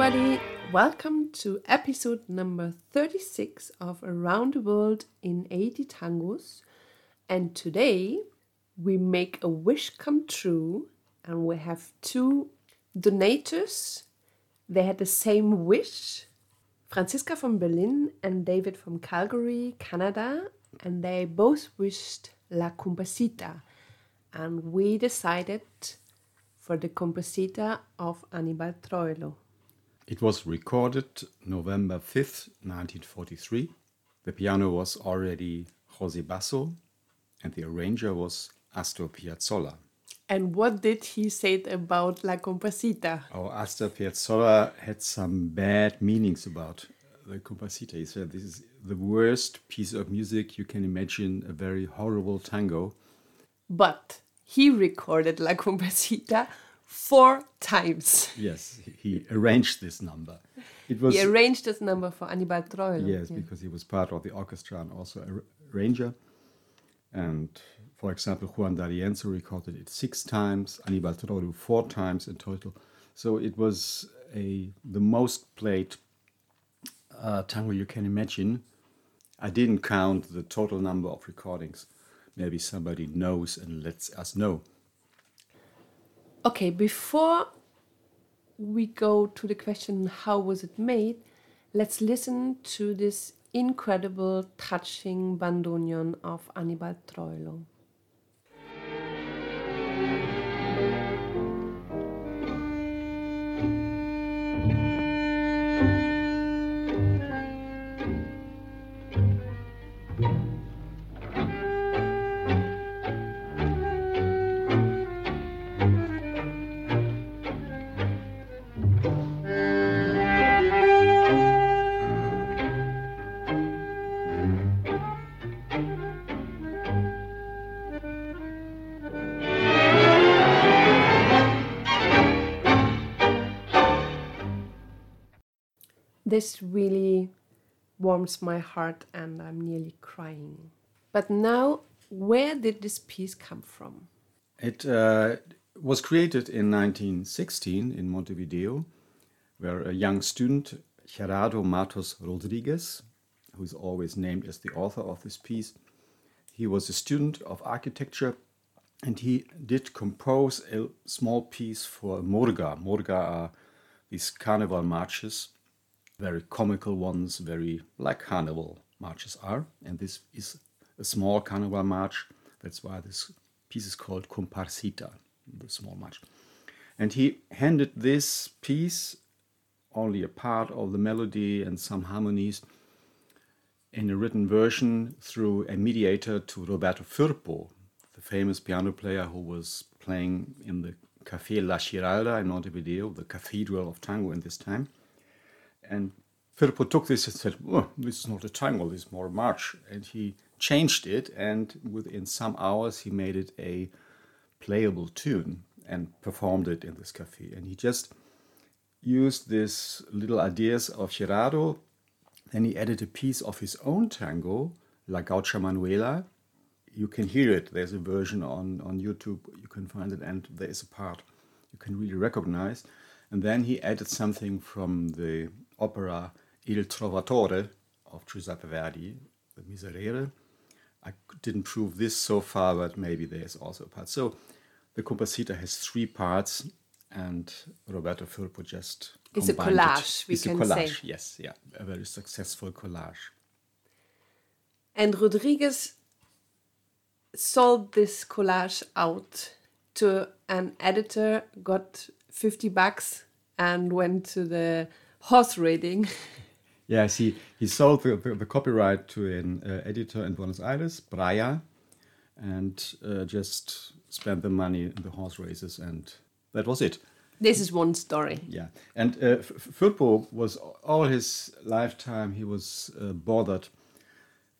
Everybody. Welcome to episode number 36 of Around the World in 80 Tangos. And today we make a wish come true, and we have two donators. They had the same wish Franziska from Berlin and David from Calgary, Canada. And they both wished La Cumparsita. And we decided for the Cumparsita of Aníbal Troilo. It was recorded November 5th, 1943. The piano was already José Basso, and the arranger was Astor Piazzolla. And what did he say about La Cumparsita? Our oh, Astor Piazzolla had some bad meanings about the Cumparsita. He said this is the worst piece of music you can imagine, a very horrible tango. But he recorded La Cumparsita four times. Yes, he arranged this number. It was he arranged this number for Aníbal Troilo. Yes, yeah. because he was part of the orchestra and also a arranger. And for example, Juan D'Arienzo recorded it six times, Aníbal Troilo four times in total. So it was a the most played uh, tango you can imagine. I didn't count the total number of recordings. Maybe somebody knows and lets us know. Okay, before we go to the question how was it made, let's listen to this incredible, touching bandoneon of Aníbal Troilo. This really warms my heart and I'm nearly crying. But now, where did this piece come from? It uh, was created in 1916 in Montevideo, where a young student, Gerardo Matos Rodriguez, who is always named as the author of this piece, he was a student of architecture and he did compose a small piece for Murga. Murga are these carnival marches very comical ones, very like carnival marches are. And this is a small carnival march. That's why this piece is called Comparsita, the small march. And he handed this piece, only a part of the melody and some harmonies, in a written version through a mediator to Roberto Firpo, the famous piano player who was playing in the Café La Giralda in Montevideo, the cathedral of tango in this time. And Firpo took this and said, oh, this is not a tango, this is more a march. And he changed it, and within some hours, he made it a playable tune and performed it in this cafe. And he just used these little ideas of Gerardo. Then he added a piece of his own tango, La Gaucha Manuela. You can hear it. There's a version on, on YouTube. You can find it, and there is a part you can really recognize. And then he added something from the opera Il Trovatore of Giuseppe Verdi, the Miserere. I didn't prove this so far, but maybe there's also a part. So the Cumparsita has three parts, and Roberto Firpo just it's a collage. It. We it's can a collage. Say. Yes, yeah, a very successful collage. And Rodriguez sold this collage out to an editor, got 50 bucks, and went to the horse riding. yes, he, he sold the, the, the copyright to an uh, editor in Buenos Aires, Breyer, and uh, just spent the money in the horse races, and that was it. This is one story. Yeah, and uh, was all his lifetime he was uh, bothered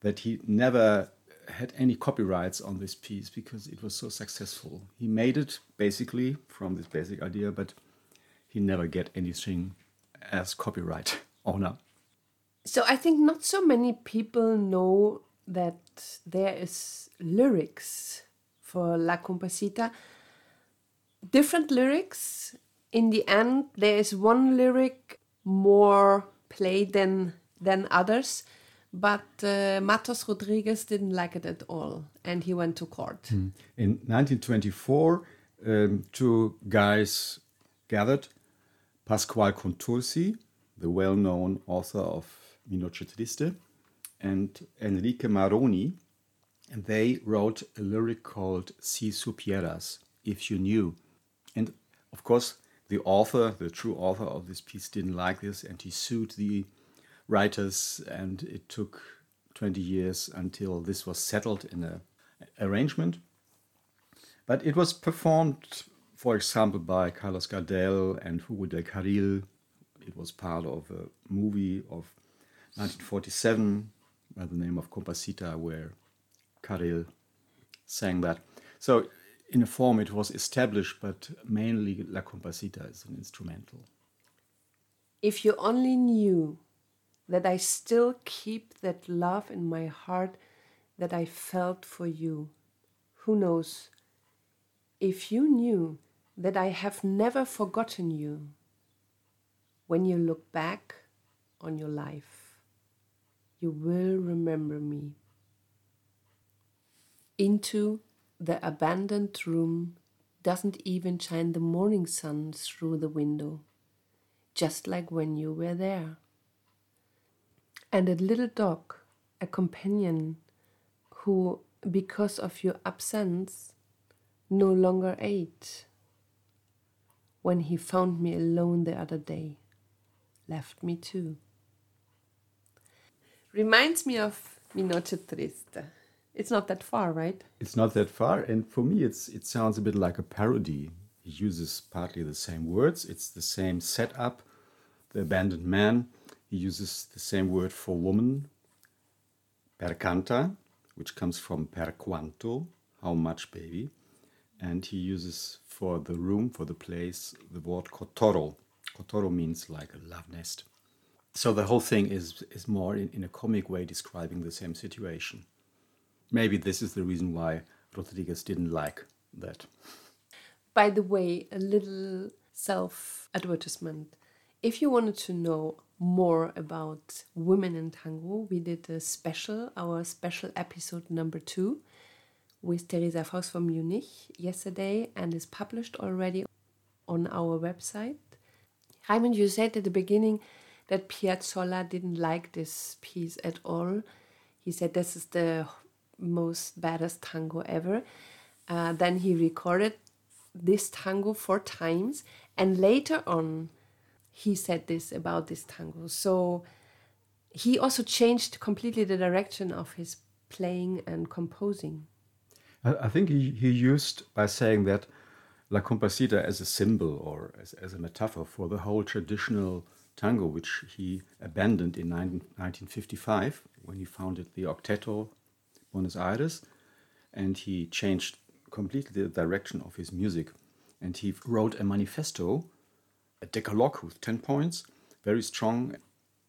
that he never had any copyrights on this piece because it was so successful. He made it basically from this basic idea, but he never get anything as copyright owner. So I think not so many people know that there is lyrics for La Cumparsita. Different lyrics in the end, there is one lyric more played than than others, but uh, Matos Rodriguez didn't like it at all, and he went to court. In 1924, um, two guys gathered Pasquale Contursi, the well known author of Mi Triste, and Enrique Maroni, and they wrote a lyric called Si Supieras, If You Knew. And of course, the author, the true author of this piece, didn't like this and he sued the writers, and it took 20 years until this was settled in an arrangement. But it was performed, for example, by Carlos Gardel and Hugo del Carril. It was part of a movie of 1947 by the name of Cumparsita, where Carril sang that. So, in a form, it was established, but mainly La Cumparsita is an instrumental. If you only knew that I still keep that love in my heart that I felt for you, who knows? If you knew that I have never forgotten you, when you look back on your life, you will remember me. Into the abandoned room doesn't even shine the morning sun through the window, just like when you were there. And a little dog, a companion, who, because of your absence, no longer ate, when he found me alone the other day, left me too. Reminds me of Mi Noche Triste. It's not that far, right? It's not that far, and for me, it's it sounds a bit like a parody. He uses partly the same words. It's the same setup. The abandoned man. He uses the same word for woman, percanta, which comes from per quanto, how much, baby, and he uses for the room, for the place, the word cotorro. Cotorro means like a love nest. So the whole thing is is more in, in a comic way describing the same situation. Maybe this is the reason why Rodriguez didn't like that. By the way, a little self advertisement. If you wanted to know more about women in tango, we did a special, our special episode number two with Teresa Faust from Munich yesterday and is published already on our website. Raimund, you said at the beginning that Piazzolla didn't like this piece at all. He said this is the most baddest tango ever. Uh, then he recorded this tango four times, and later on, he said this about this tango. So he also changed completely the direction of his playing and composing. I, think he, he used by saying that La Cumparsita as a symbol or as, as a metaphor for the whole traditional tango, which he abandoned in 19, 1955 when he founded the Octeto Buenos Aires, and he changed completely the direction of his music. And he wrote a manifesto, a decalogue with 10 points, very strong.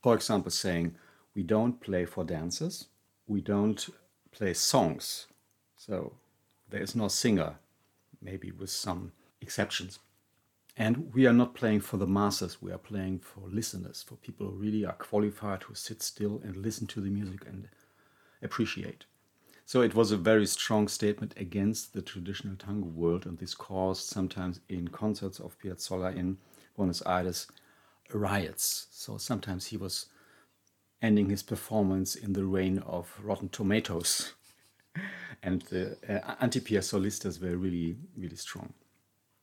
For example, saying, We don't play for dancers, we don't play songs. So there is no singer, maybe with some exceptions. And we are not playing for the masses, we are playing for listeners, for people who really are qualified, who sit still and listen to the music and appreciate. So it was a very strong statement against the traditional tango world, and this caused sometimes in concerts of Piazzolla in Buenos Aires riots. So sometimes he was ending his performance in the rain of rotten tomatoes. And the uh, anti-Piazzolistas were really, really strong.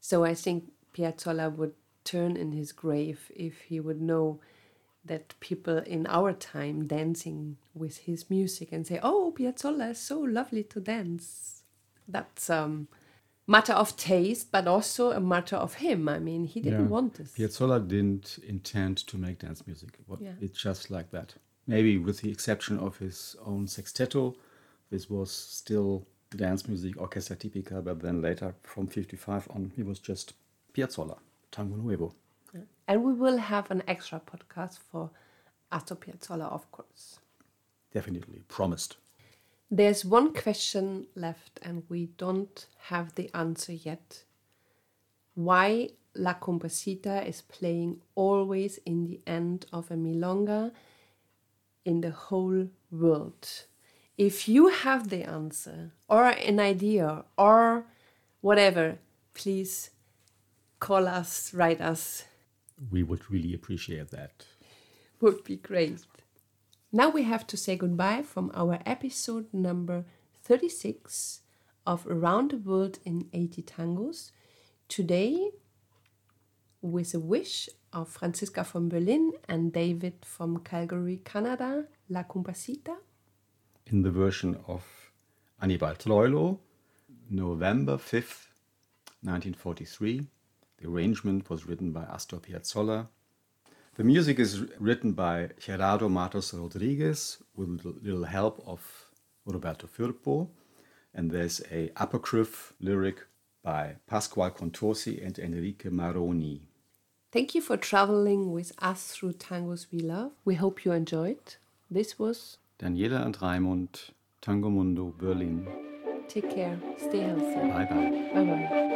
So I think Piazzolla would turn in his grave if he would know that people in our time dancing with his music and say, "Oh, Piazzolla is so lovely to dance." That's um, matter of taste, but also a matter of him. I mean, he didn't Yeah. want this. Piazzolla didn't intend to make dance music. It's just like that. Maybe with the exception of his own sextetto, this was still dance music, orchestra tipica, but then later from 55 on, he was just Piazzolla, Tango Nuevo. And we will have an extra podcast for Astor Piazzolla, of course. Definitely promised. There's one question left, and we don't have the answer yet. Why La Cumparsita is playing always in the end of a milonga in the whole world. If you have the answer or an idea or whatever, please call us, write us. We would really appreciate that. Would be great. Now we have to say goodbye from our episode number 36 of Around the World in 80 Tangos. Today, with a wish of Franziska from Berlin and David from Calgary, Canada, La Cumparsita. In the version of Aníbal Troilo, November 5th, 1943. The arrangement was written by Astor Piazzolla. The music is written by Gerardo Matos Rodriguez with a little help of Roberto Firpo. And there's a apocryph lyric by Pasquale Contursi and Enrique Maroni. Thank you for traveling with us through tangos we love. We hope you enjoyed. This was Daniela und Raimund, Tango Mundo, Berlin. Take care. Stay healthy. Bye bye. Bye bye.